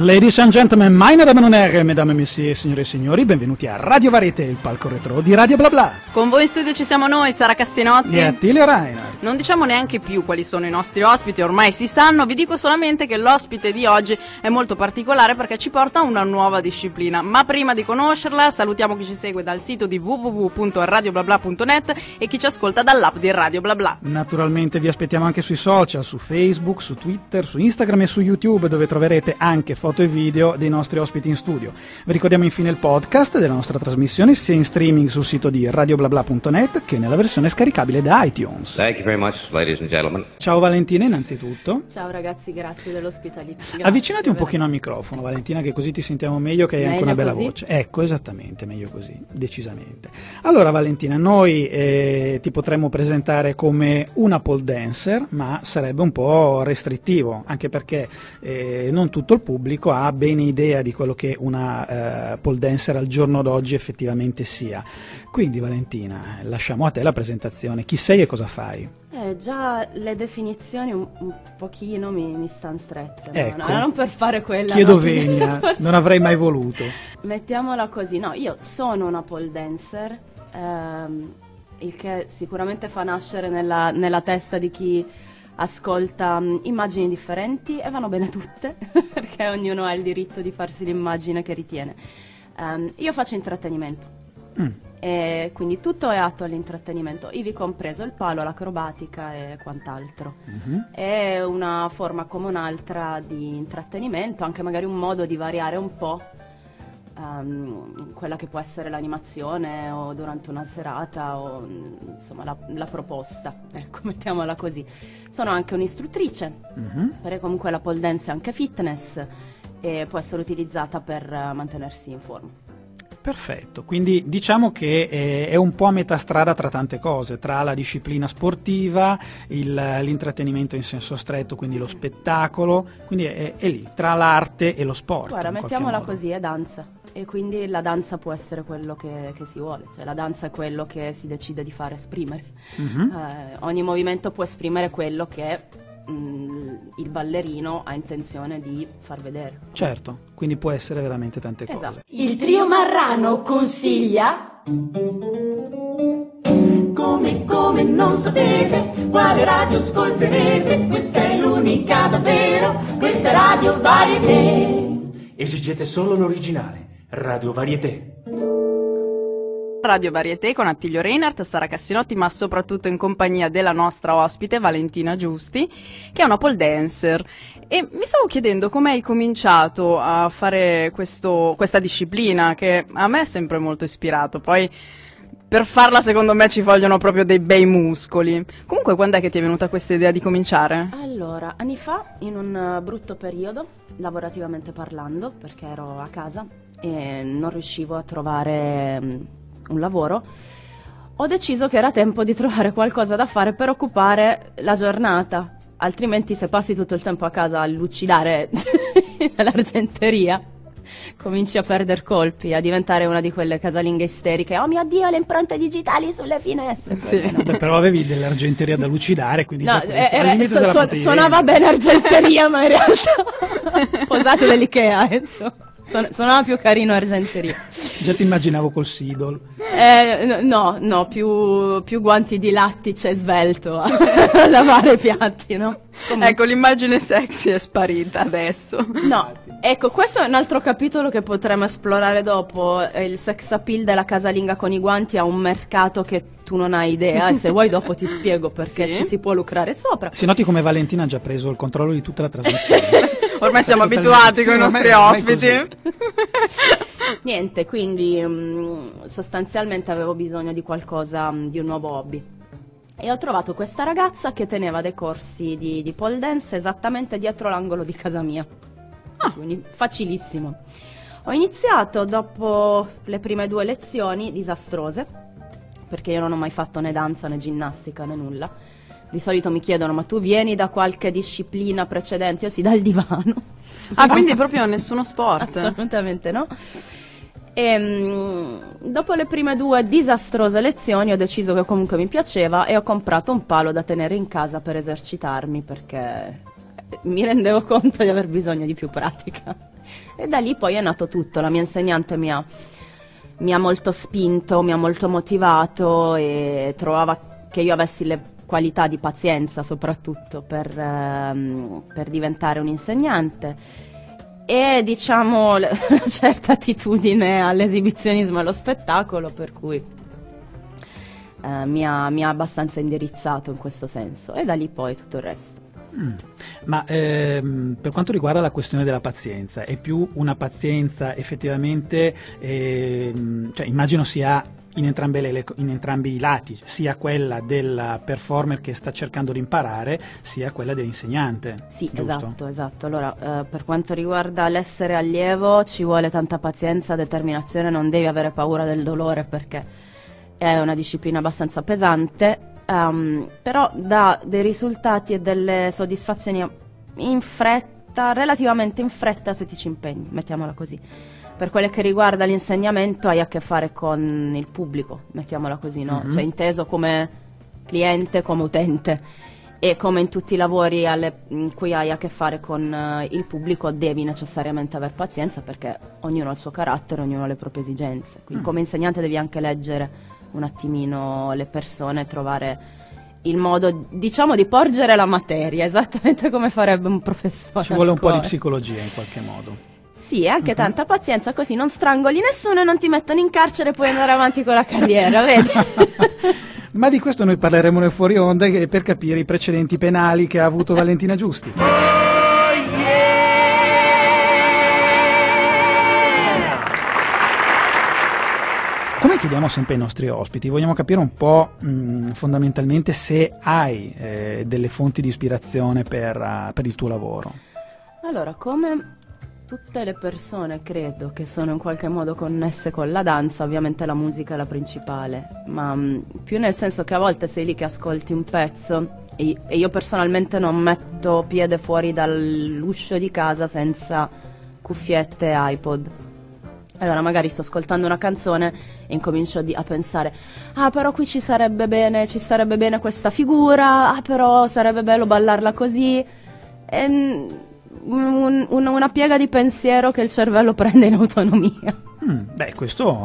Ladies and gentlemen, meine Damen und Herren, mesdames et messieurs, signore e signori, benvenuti a Radio Varieté, il palco retro di Radio Bla Bla. Con voi in studio ci siamo noi, Sara Cassinotti. E Attilio Reinhardt. Non diciamo neanche più quali sono i nostri ospiti, ormai si sanno, vi dico solamente che l'ospite di oggi è molto particolare perché ci porta a una nuova disciplina. Ma prima di conoscerla, salutiamo chi ci segue dal sito di www.radioblabla.net e chi ci ascolta dall'app di Radio Bla Bla. Naturalmente vi aspettiamo anche sui social, su Facebook, su Twitter, su Instagram e su YouTube, dove troverete anche foto e video dei nostri ospiti in studio. Vi ricordiamo infine il podcast della nostra trasmissione sia in streaming sul sito di radioblabla.net che nella versione scaricabile da iTunes. Thank you very much, ladies and gentlemen. Ciao Valentina innanzitutto. Ciao ragazzi, grazie dell'ospitalità. Grazie, Avvicinati un pochino al microfono Valentina che così ti sentiamo meglio che hai anche Meglio una bella così? voce. Ecco, esattamente, meglio così, decisamente. Allora Valentina, noi eh, ti potremmo presentare come una pole dancer, ma sarebbe un po' restrittivo, anche perché eh, non tutto il pubblico ha bene idea di quello che una eh, pole dancer al giorno d'oggi effettivamente sia. Quindi Valentina, lasciamo a te la presentazione. Chi sei e cosa fai? Eh, già le definizioni un, un pochino mi, mi stanno strette. no? Ecco. No, non per fare quella. Chiedo no? venia, non avrei mai voluto. Mettiamola così, no, io sono una pole dancer, ehm, il che sicuramente fa nascere nella, nella testa di chi ascolta mh, immagini differenti e vanno bene tutte, perché ognuno ha il diritto di farsi l'immagine che ritiene. Ehm, io faccio intrattenimento. Mm. E quindi tutto è atto all'intrattenimento, ivi compreso il palo, l'acrobatica e quant'altro. Mhm. È una forma come un'altra di intrattenimento, anche magari un modo di variare un po' ehm, quella che può essere l'animazione o durante una serata o mm, insomma la, la proposta, ecco, mettiamola così. Sono anche un'istruttrice, Mhm. perché comunque la pole dance è anche fitness e può essere utilizzata per eh, mantenersi in forma. Perfetto, quindi diciamo che eh, è un po' a metà strada tra tante cose, tra la disciplina sportiva, il- l'intrattenimento in senso stretto, quindi lo spettacolo, quindi è, è lì, tra l'arte e lo sport. Guarda, mettiamola così, è danza. E quindi la danza può essere quello che, che si vuole, cioè la danza è quello che si decide di fare esprimere. Mhm. Eh, ogni movimento può esprimere quello che mm, il ballerino ha intenzione di far vedere. Certo, quindi può essere veramente tante cose. Esatto. Il trio Marrano consiglia. Come, come non sapete quale radio ascolterete, questa è l'unica davvero, questa è Radio Varieté. Esigete solo l'originale. Radio Varieté. Radio Varieté con Attilio Reinhardt, Sara Cassinotti, ma soprattutto in compagnia della nostra ospite Valentina Giusti, che è una pole dancer. E mi stavo chiedendo come hai cominciato a fare questo- questa disciplina, che a me è sempre molto ispirato. Poi per farla, secondo me, ci vogliono proprio dei bei muscoli. Comunque, quando è che ti è venuta questa idea di cominciare? Allora, anni fa, in un eh, brutto periodo, lavorativamente parlando, perché ero a casa e non riuscivo a trovare mm, un lavoro, ho deciso che era tempo di trovare qualcosa da fare per occupare la giornata. Altrimenti, se passi tutto il tempo a casa a lucidare l'argenteria, cominci a perdere colpi, a diventare una di quelle casalinghe isteriche. Oh mio Dio, le impronte digitali sulle finestre. Sì. Beh, però avevi dell'argenteria da lucidare, quindi No, questo, eh, era- su- su- suonava bene argenteria, ma in realtà posate dell'Ikea, adesso. Suon- suonava più carino argenteria. Già ti immaginavo col Sidol. Eh, no, no, più, più guanti di lattice svelto a lavare i piatti, no? Comunque- Ecco, l'immagine sexy è sparita adesso. No, ecco, questo è un altro capitolo che potremmo esplorare dopo. Il sex appeal della casalinga con i guanti ha un mercato che tu non hai idea e se vuoi dopo ti spiego perché Sì? ci si può lucrare sopra. Si noti come Valentina ha già preso il controllo di tutta la trasmissione. Ormai siamo abituati con i nostri ospiti. Niente, quindi mm, sostanzialmente avevo bisogno di qualcosa, mm, di un nuovo hobby. E ho trovato questa ragazza che teneva dei corsi di, di pole dance esattamente dietro l'angolo di casa mia. Quindi facilissimo. Ho iniziato dopo le prime due lezioni disastrose, perché io non ho mai fatto né danza né ginnastica né nulla. Di solito mi chiedono, ma tu vieni da qualche disciplina precedente? Io sì, dal divano. Ah, quindi proprio nessuno sport. Assolutamente no. E mm, dopo le prime due disastrose lezioni ho deciso che comunque mi piaceva e ho comprato un palo da tenere in casa per esercitarmi perché mi rendevo conto di aver bisogno di più pratica. E da lì poi è nato tutto, la mia insegnante mi ha, mi ha molto spinto, mi ha molto motivato e trovava che io avessi le qualità di pazienza soprattutto per, ehm, per diventare un insegnante e diciamo una certa attitudine all'esibizionismo e allo spettacolo per cui eh, mi, ha, mi ha abbastanza indirizzato in questo senso e da lì poi tutto il resto. Mm. Ma ehm, per quanto riguarda la questione della pazienza, è più una pazienza effettivamente, ehm, cioè immagino sia in, entrambe le- in entrambi i lati, sia quella del performer che sta cercando di imparare, sia quella dell'insegnante. Sì, giusto? esatto, esatto. Allora, eh, per quanto riguarda l'essere allievo, ci vuole tanta pazienza, determinazione, non devi avere paura del dolore perché è una disciplina abbastanza pesante, ehm, però dà dei risultati e delle soddisfazioni in fretta, relativamente in fretta se ti ci impegni, mettiamola così. Per quello che riguarda l'insegnamento hai a che fare con il pubblico, mettiamola così, no? Mhm. Cioè inteso come cliente, come utente e come in tutti i lavori alle- in cui hai a che fare con eh, il pubblico devi necessariamente aver pazienza perché ognuno ha il suo carattere, ognuno ha le proprie esigenze. Quindi Mm. come insegnante devi anche leggere un attimino le persone, trovare il modo, diciamo, di porgere la materia, esattamente come farebbe un professore. Ci vuole un po' di psicologia in qualche modo. Sì, e anche Mhm. tanta pazienza, così non strangoli nessuno e non ti mettono in carcere e puoi andare avanti con la carriera, vedi? Ma di questo noi parleremo nel fuori onda eh, per capire i precedenti penali che ha avuto Valentina Giusti. Come chiediamo sempre ai nostri ospiti, vogliamo capire un po' mh, fondamentalmente se hai eh, delle fonti di ispirazione per, eh, per il tuo lavoro. Allora, come tutte le persone credo che sono in qualche modo connesse con la danza, ovviamente la musica è la principale, ma mh, più nel senso che a volte sei lì che ascolti un pezzo e, e io personalmente non metto piede fuori dall'uscio di casa senza cuffiette e iPod. Allora magari sto ascoltando una canzone e incomincio di- a pensare Ah però qui ci sarebbe bene, ci sarebbe bene questa figura Ah però sarebbe bello ballarla così E, mm, un- un- Una piega di pensiero che il cervello prende in autonomia Mm, beh, questo,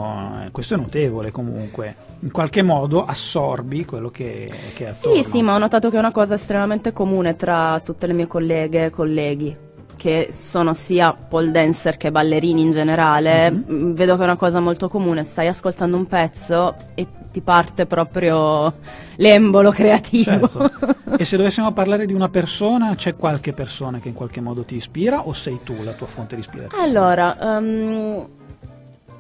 eh, questo è notevole comunque. In qualche modo assorbi quello che, che è attorno. Sì sì ma ho notato che è una cosa estremamente comune tra tutte le mie colleghe e colleghi che sono sia pole dancer che ballerini in generale, Mhm. Mm, vedo che è una cosa molto comune, stai ascoltando un pezzo e ti parte proprio l'embolo creativo. Certo. e se dovessimo parlare di una persona, c'è qualche persona che in qualche modo ti ispira o sei tu la tua fonte di ispirazione? Allora, ehm,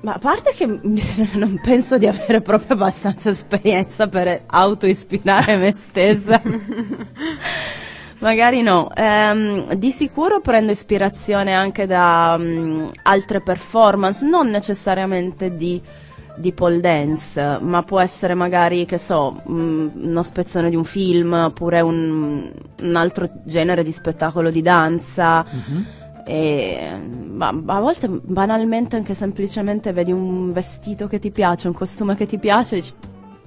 ma a parte che non penso di avere proprio abbastanza esperienza per auto-ispirare me stessa. Magari no. Ehm, di sicuro prendo ispirazione anche da mm, altre performance, non necessariamente di, di pole dance, ma può essere magari, che so, mm, uno spezzone di un film oppure un, un altro genere di spettacolo di danza. Mhm. E, ma, ma a volte banalmente anche semplicemente vedi un vestito che ti piace, un costume che ti piace,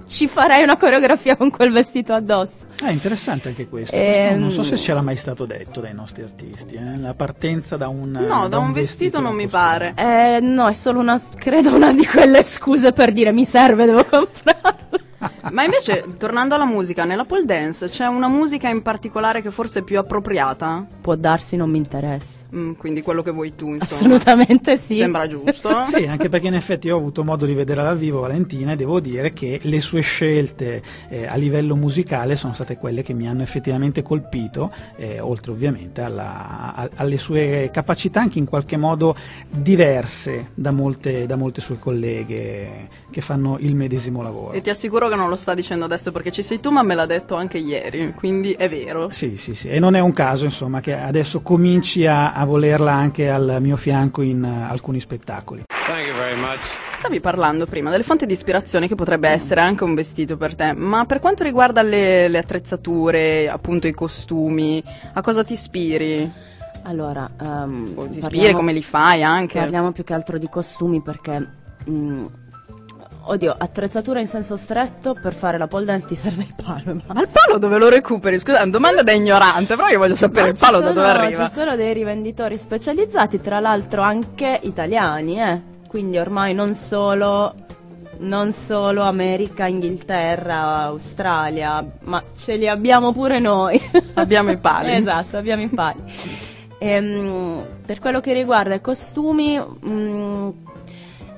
ci, farei una coreografia con quel vestito addosso. È interessante anche questo. Ehm. Questo non so se c'era mai stato detto dai nostri artisti. eh, La partenza da un. No, da un vestito e non un mi pare. Eh, no, è solo una, credo una di quelle scuse per dire mi serve, devo comprarlo. Ma invece, tornando alla musica, nella pole dance c'è una musica in particolare che forse è più appropriata? Può darsi, non mi interessa. Mm, quindi quello che vuoi tu, insomma. Assolutamente sì. Sembra giusto. Sì, anche perché in effetti io ho avuto modo di vederla dal vivo Valentina e devo dire che le sue scelte eh, a livello musicale sono state quelle che mi hanno effettivamente colpito, eh, oltre ovviamente alla- a- alle sue capacità anche in qualche modo diverse da molte, da molte sue colleghe che fanno il medesimo lavoro. E ti assicuro che non lo sta dicendo adesso perché ci sei tu, ma me l'ha detto anche ieri, quindi è vero. Sì, sì, sì, e non è un caso insomma che adesso cominci a, a volerla anche al mio fianco in eh, alcuni spettacoli. Thank you very much. Stavi parlando prima delle fonti di ispirazione che potrebbe essere anche un vestito per te, ma per quanto riguarda le, le attrezzature, appunto i costumi, a cosa ti ispiri? Allora, O ti ispiri, parliamo- come li fai anche? Parliamo più che altro di costumi perché mm, oddio, attrezzatura in senso stretto per fare la pole dance ti serve il palo. e basta. Ma il palo dove lo recuperi? Scusa, una domanda da ignorante, però io voglio sapere Ma il palo ci da dove sono- arriva. Ci sono dei rivenditori specializzati, tra l'altro anche italiani, eh. Quindi ormai non solo, non solo America, Inghilterra, Australia, ma ce li abbiamo pure noi. Abbiamo i pali. esatto, abbiamo i pali. Ehm, per quello che riguarda i costumi, mm,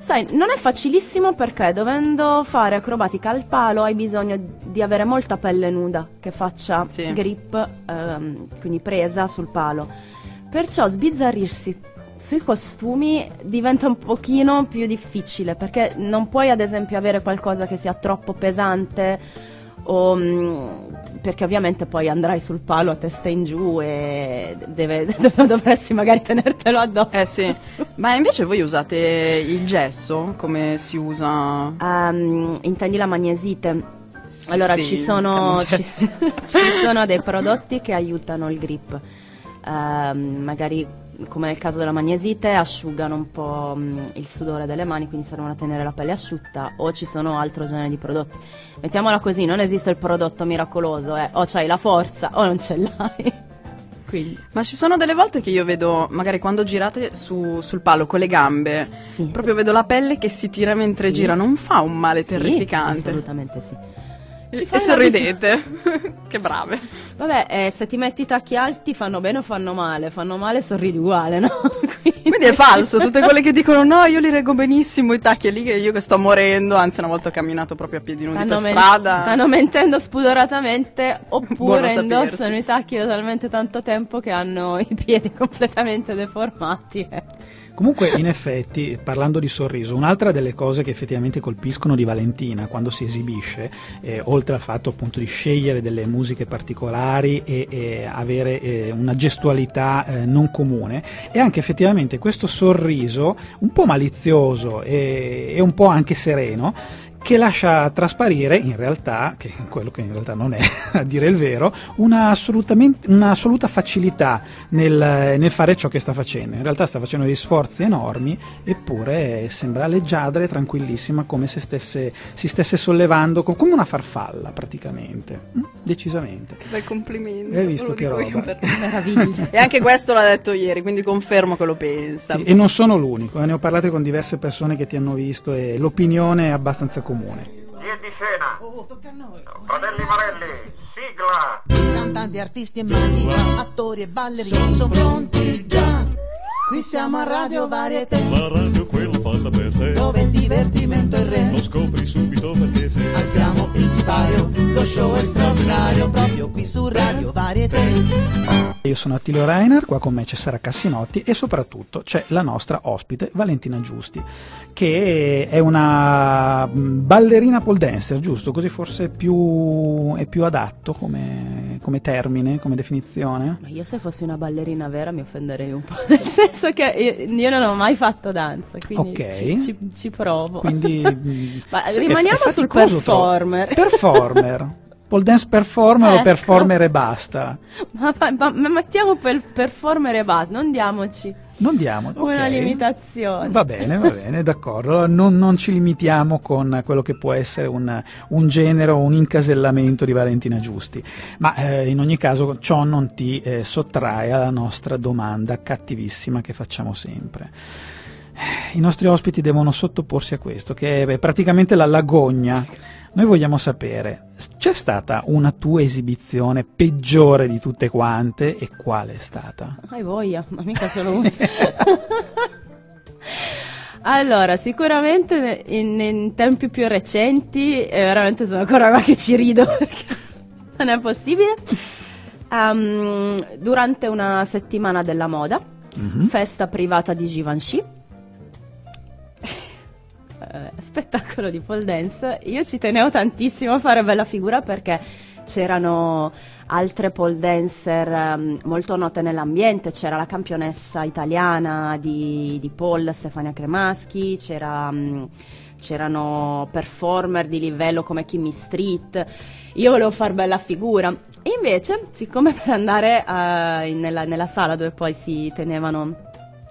sai, non è facilissimo perché dovendo fare acrobatica al palo hai bisogno di avere molta pelle nuda che faccia Sì. grip, ehm, quindi presa sul palo. Perciò sbizzarrirsi sui costumi diventa un pochino più difficile perché non puoi ad esempio avere qualcosa che sia troppo pesante o, mm, perché ovviamente poi andrai sul palo a testa in giù e deve- dovresti magari tenertelo addosso. Eh sì. Ma invece voi usate il gesso? Come si usa? Ehm, intendi la magnesite? Allora Sì, ci, sono, ci, ci sono dei prodotti che aiutano il grip. Ehm, magari come nel caso della magnesite asciugano un po' mh, il sudore delle mani, quindi servono a tenere la pelle asciutta o ci sono altro genere di prodotti. Mettiamola così, non esiste il prodotto miracoloso, eh. o c'hai la forza o non ce l'hai. Quindi, Ma ci sono delle volte che io vedo, magari quando girate su- sul palo con le gambe, sì. proprio vedo la pelle che si tira mentre Sì. gira, non fa un male Sì, terrificante. assolutamente sì. Ci E sorridete. che brave. Vabbè, eh, se ti metti i tacchi alti fanno bene o fanno male? Fanno male, sorridi uguale, no? Quindi, Quindi è falso, tutte quelle che dicono no, io li reggo benissimo i tacchi, è lì che io che sto morendo, anzi una volta ho camminato proprio a piedi nudi Stanno, per men- strada. stanno mentendo spudoratamente oppure indossano i tacchi da talmente tanto tempo che hanno i piedi completamente deformati. eh. Comunque, in effetti, parlando di sorriso, un'altra delle cose che effettivamente colpiscono di Valentina quando si esibisce, eh, oltre al fatto appunto di scegliere delle musiche particolari e, e avere eh, una gestualità eh, non comune, è anche effettivamente questo sorriso un po' malizioso e, e un po' anche sereno che lascia trasparire in realtà, che è quello che in realtà non è, a dire il vero, una, assolutamente- una assoluta facilità nel, nel fare ciò che sta facendo. In realtà sta facendo degli sforzi enormi, eppure sembra leggiadra e tranquillissima, come se stesse, si stesse sollevando co- come una farfalla praticamente. Mm, Decisamente. Bel complimento. Hai visto che roba? E anche questo l'ha detto ieri, quindi confermo che lo pensa. Sì, e non sono l'unico, eh, ne ho parlato con diverse persone che ti hanno visto e l'opinione è abbastanza comune. Via di scena. Fratelli Marelli, sigla. Cantanti, artisti e maghi, attori e ballerini sono pronti già. Qui siamo a Radio Varieté, La radio quella fatta per te dove il divertimento è re. Lo scopri subito perché sei Alziamo il sipario, lo show è straordinario, proprio qui su Radio Varieté. Io sono Attilio Reiner, qua con me c'è Sara Cassinotti e soprattutto c'è la nostra ospite Valentina Giusti, che è una mm, ballerina pole dancer, giusto? Così forse è più, è più adatto come, come termine, come definizione? Ma io se fossi una ballerina vera mi offenderei un po', nel senso che io, io non ho mai fatto danza, quindi Ok. ci, ci- ci provo. Quindi mm, rimaniamo è- è sul faticoso tro- performer. Pole dance performer o Ecco. performer e basta? ma, ma- ma- mettiamo per performer e basta, non diamoci Non diamo. una ok. limitazione. Va bene, va bene, d'accordo. Non, non ci limitiamo con quello che può essere un, un genere o un incasellamento di Valentina Giusti, ma eh, in ogni caso ciò non ti eh, sottrae alla nostra domanda cattivissima che facciamo sempre. I nostri ospiti devono sottoporsi a questo, che è praticamente la lagogna. Noi vogliamo sapere, c'è stata una tua esibizione peggiore di tutte quante e quale è stata? Hai voglia, ma mica solo una. allora, sicuramente in, in tempi più recenti, eh, veramente sono ancora qua che ci rido perché non è possibile. Ehm, durante una settimana della moda, Mhm. festa privata di Givenchy, eh, spettacolo di pole dance. Io ci tenevo tantissimo a fare bella figura perché c'erano altre pole dancer ehm, molto note nell'ambiente, c'era la campionessa italiana di, di pole Stefania Cremaschi, c'era, mm, c'erano performer di livello come Kimmy Street. Io volevo far bella figura. E invece, siccome per andare eh, in- nella, nella sala dove poi si tenevano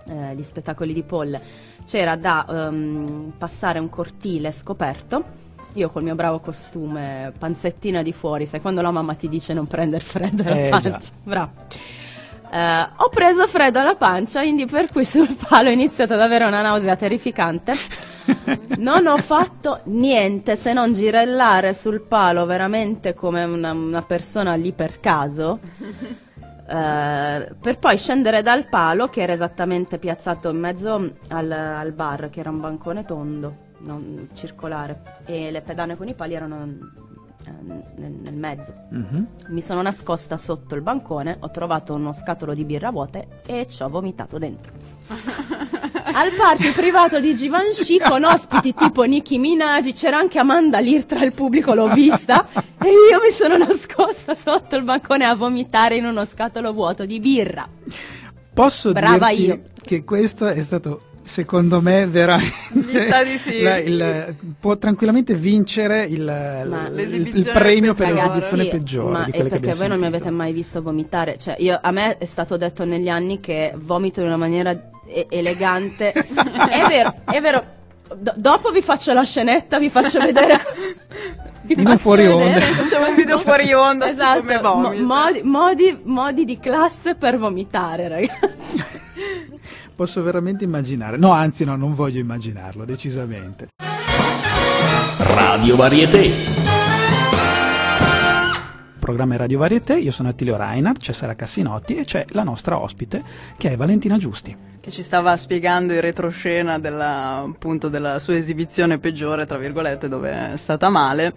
eh, gli spettacoli di pole c'era da ehm, passare un cortile scoperto. Io col mio bravo costume, panzettina di fuori, sai quando la mamma ti dice non prendere freddo alla Eh, pancia. già. Bravo. Eh, ho preso freddo alla pancia, quindi per cui sul palo ho iniziato ad avere una nausea terrificante. Non ho fatto niente se non girellare sul palo veramente come una, una persona lì per caso. Eh, per poi scendere dal palo che era esattamente piazzato in mezzo al, al bar, che era un bancone tondo, non circolare, e le pedane con i pali erano eh, nel, nel mezzo. Mhm. Mi sono nascosta sotto il bancone, ho trovato uno scatolo di birra vuote e ci ho vomitato dentro. Al party privato di Givenchy con ospiti tipo Nicki Minaj, c'era anche Amanda Lear tra il pubblico, l'ho vista, e io mi sono nascosta sotto il bancone a vomitare in uno scatolo vuoto di birra. Posso Brava dirti io. che questo è stato secondo me veramente Mi sa di sì. la- il- può tranquillamente vincere il, il- il premio per peggiore. l'esibizione Sì, peggiore ma di è perché voi non mi sentito. avete mai visto vomitare, cioè io, a me è stato detto negli anni che vomito in una maniera e- elegante. è vero, è vero. Do- dopo vi faccio la scenetta, vi faccio vedere. vi faccio fuori onda. vedere- Facciamo un video fuori onda esatto, come mo- vomita. modi, modi, modi di classe per vomitare, ragazzi. Posso veramente immaginare. No, anzi no, non voglio immaginarlo, decisamente. Radio Varieté. Programma Radio Varieté, io sono Attilio Reinhardt, c'è Sara Cassinotti e c'è la nostra ospite che è Valentina Giusti. che ci stava spiegando in retroscena della, appunto della sua esibizione peggiore, tra virgolette, dove è stata male.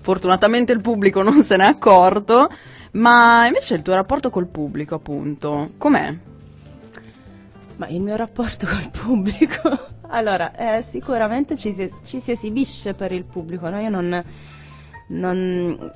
Fortunatamente il pubblico non se n'è accorto, ma invece il tuo rapporto col pubblico, appunto, com'è? Ma il mio rapporto col pubblico? Allora, eh, sicuramente ci si, ci si esibisce per il pubblico, no? Io non, non,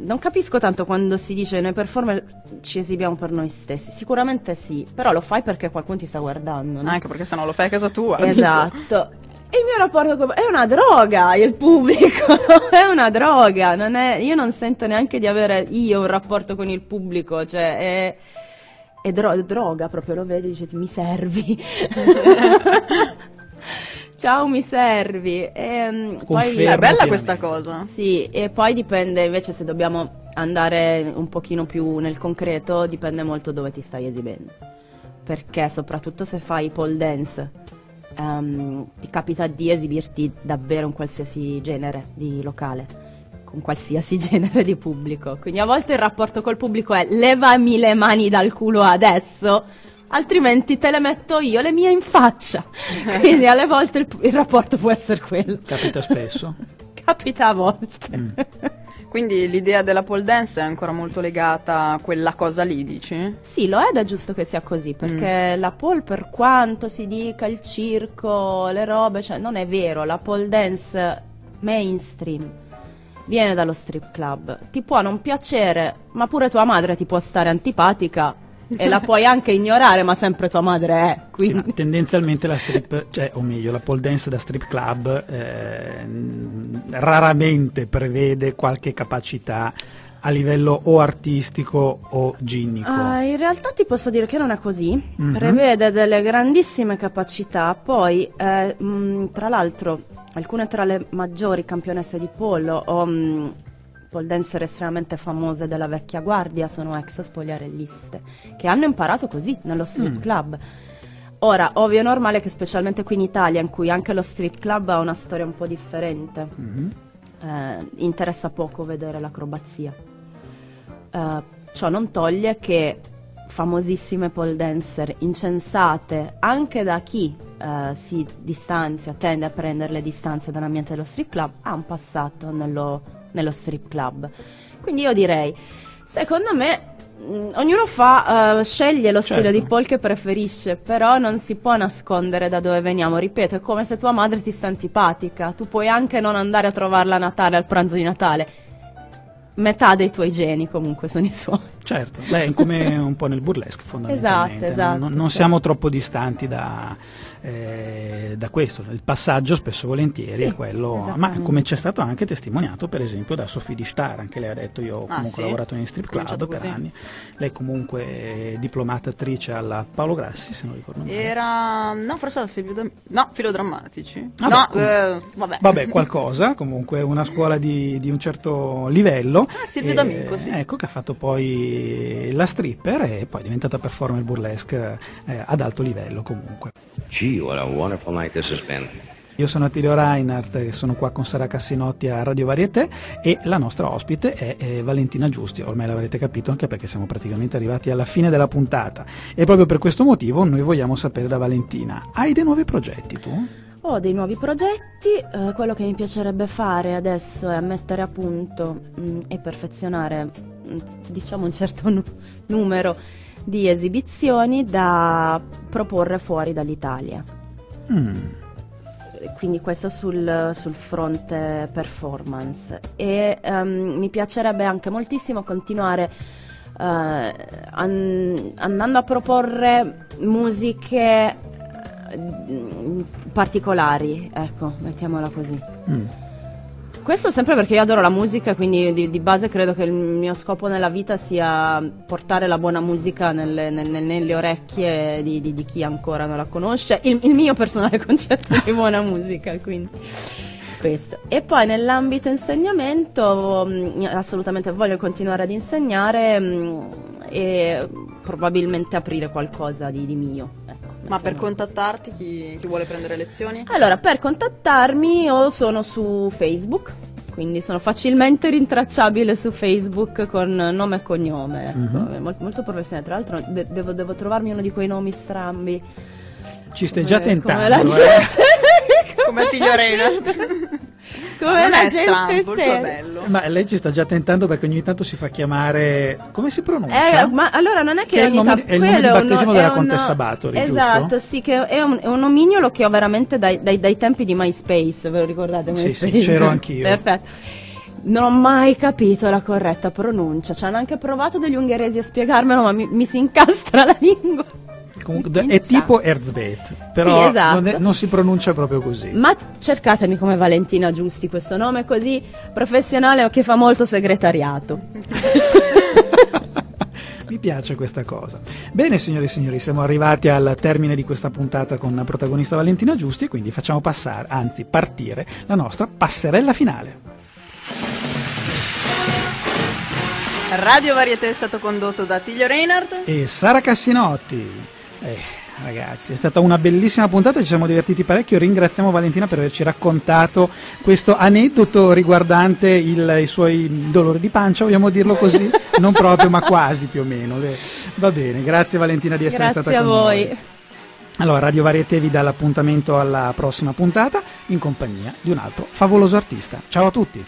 non capisco tanto quando si dice noi performer ci esibiamo per noi stessi. Sicuramente sì, però lo fai perché qualcuno ti sta guardando, no? Anche perché sennò lo fai a casa tua. Esatto. E il mio rapporto con... è una droga, il pubblico, è una droga, non è... io non sento neanche di avere io un rapporto con il pubblico, cioè è, è dro- droga proprio, lo vedi, dici mi servi. Ciao, mi servi. E, poi... Confermo È bella questa cosa. Sì, e poi dipende invece se dobbiamo andare un pochino più nel concreto, dipende molto dove ti stai esibendo. Perché soprattutto se fai pole dance, ehm, ti capita di esibirti davvero in qualsiasi genere di locale, con qualsiasi genere di pubblico. Quindi a volte il rapporto col pubblico è levami le mani dal culo adesso, altrimenti te le metto io le mie in faccia. Quindi alle volte il, il rapporto può essere quello. Capita spesso? Capita a volte. Mm. Quindi l'idea della pole dance è ancora molto legata a quella cosa lì, dici? Sì, lo è ed è giusto che sia così, perché la pole per quanto si dica il circo, le robe, cioè non è vero, la pole dance mainstream viene dallo strip club. Ti può non piacere, ma pure tua madre ti può stare antipatica e la puoi anche ignorare, ma sempre tua madre è. Sì, Quindi ma tendenzialmente la strip, cioè, o meglio, la pole dance da strip club eh, raramente prevede qualche capacità a livello o artistico o ginnico. Ah, in realtà ti posso dire che non è così, Mhm. prevede delle grandissime capacità, poi eh, mh, tra l'altro alcune tra le maggiori campionesse di pollo o mh, pole dancer estremamente famose della vecchia guardia sono ex spogliarelliste, che hanno imparato così nello strip Mm. club. Ora, ovvio e normale che specialmente qui in Italia, in cui anche lo strip club ha una storia un po' differente, Mhm. eh, interessa poco vedere l'acrobazia. Eh, ciò non toglie che famosissime pole dancer incensate anche da chi eh, si distanzia, tende a prendere le distanze dall'ambiente dello strip club, ha un passato nello, nello strip club. Quindi io direi, secondo me mh, ognuno fa, eh, sceglie lo stile Certo. di pole che preferisce, però non si può nascondere da dove veniamo. Ripeto, è come se tua madre ti sta antipatica, tu puoi anche non andare a trovarla a Natale al pranzo di Natale. Metà dei tuoi geni comunque sono i suoi. Certo, beh, è come un po' nel burlesque fondamentalmente. Esatto, esatto, Non, non sì. siamo troppo distanti da, eh, da questo. Il passaggio spesso e volentieri Sì, è quello, ma come c'è stato anche testimoniato per esempio da Sofì di Star, anche lei ha detto io ho Ah, comunque sì? lavorato in strip club per così. anni. Lei comunque è diplomata attrice alla Paolo Grassi, se non ricordo male. Era. No, forse era Silvio Dam- No, filodrammatici. Vabbè, no, com- eh, vabbè. Vabbè, qualcosa, comunque una scuola di, di un certo livello. Ah, Silvio E, D'Amico, sì. Ecco, che ha fatto poi la stripper e poi è diventata performer burlesque eh, ad alto livello comunque. Gee, what a wonderful night this has been. Io sono Attilio Reinhardt e sono qua con Sara Cassinotti a Radio Varieté e la nostra ospite è, eh, Valentina Giusti, ormai l'avrete capito anche perché siamo praticamente arrivati alla fine della puntata e proprio per questo motivo noi vogliamo sapere da Valentina, hai dei nuovi progetti tu? Ho dei nuovi progetti, eh, quello che mi piacerebbe fare adesso è mettere a punto mh, e perfezionare diciamo un certo nu- numero di esibizioni da proporre fuori dall'Italia. Mm. Quindi questo sul, sul fronte performance. E ehm, mi piacerebbe anche moltissimo continuare eh, an- andando a proporre musiche eh, particolari, ecco, mettiamola così. Mm. Questo sempre perché io adoro la musica, quindi di, di base credo che il mio scopo nella vita sia portare la buona musica nelle, nel- nel- nelle orecchie di, di- di chi ancora non la conosce. Il, il mio personale concetto di buona musica, quindi questo. E poi nell'ambito insegnamento, mh, assolutamente voglio continuare ad insegnare mh, e probabilmente aprire qualcosa di, di mio. Ma per contattarti chi, chi vuole prendere lezioni? Allora, per contattarmi o sono su Facebook, quindi sono facilmente rintracciabile su Facebook con nome e cognome, ecco, Mhm. molto, molto professionale. Tra l'altro de- devo, devo trovarmi uno di quei nomi strambi. Ci stai già tentando, Come la eh? gente, Come Attilio Reinhardt. Come Non la è strano, gente bello. Ma lei ci sta già tentando perché ogni tanto si fa chiamare. Come si pronuncia? Eh, ma allora non è che, Che è il nome- è il nome di uno- battesimo è della uno- contessa Bathory, Esatto, giusto? sì, che è un, è un nomignolo che ho veramente dai, dai- dai tempi di MySpace, ve lo ricordate? Sì, MySpace? sì, c'ero anch'io. Perfetto. Non ho mai capito la corretta pronuncia, ci hanno anche provato degli ungheresi a spiegarmelo, ma mi, mi si incastra la lingua. Comunque, è tipo Erzbet, però Sì, esatto. non, è- non si pronuncia proprio così. Ma cercatemi come Valentina Giusti, questo nome così professionale che fa molto segretariato. Mi piace questa cosa. Bene, signore e signori, siamo arrivati al termine di questa puntata con la protagonista Valentina Giusti e quindi facciamo passare, anzi partire, la nostra passerella finale. Radio Varieté è stato condotto da Attilio Reinhardt. E Sara Cassinotti. Eh, ragazzi, è stata una bellissima puntata, ci siamo divertiti parecchio. Ringraziamo Valentina per averci raccontato questo aneddoto riguardante il- i suoi dolori di pancia, vogliamo dirlo così? non proprio, ma quasi più o meno. Le- Va bene, grazie Valentina di essere Grazie stata a con voi. noi. Allora, Radio Varieté vi dà l'appuntamento alla prossima puntata in compagnia di un altro favoloso artista. Ciao a tutti!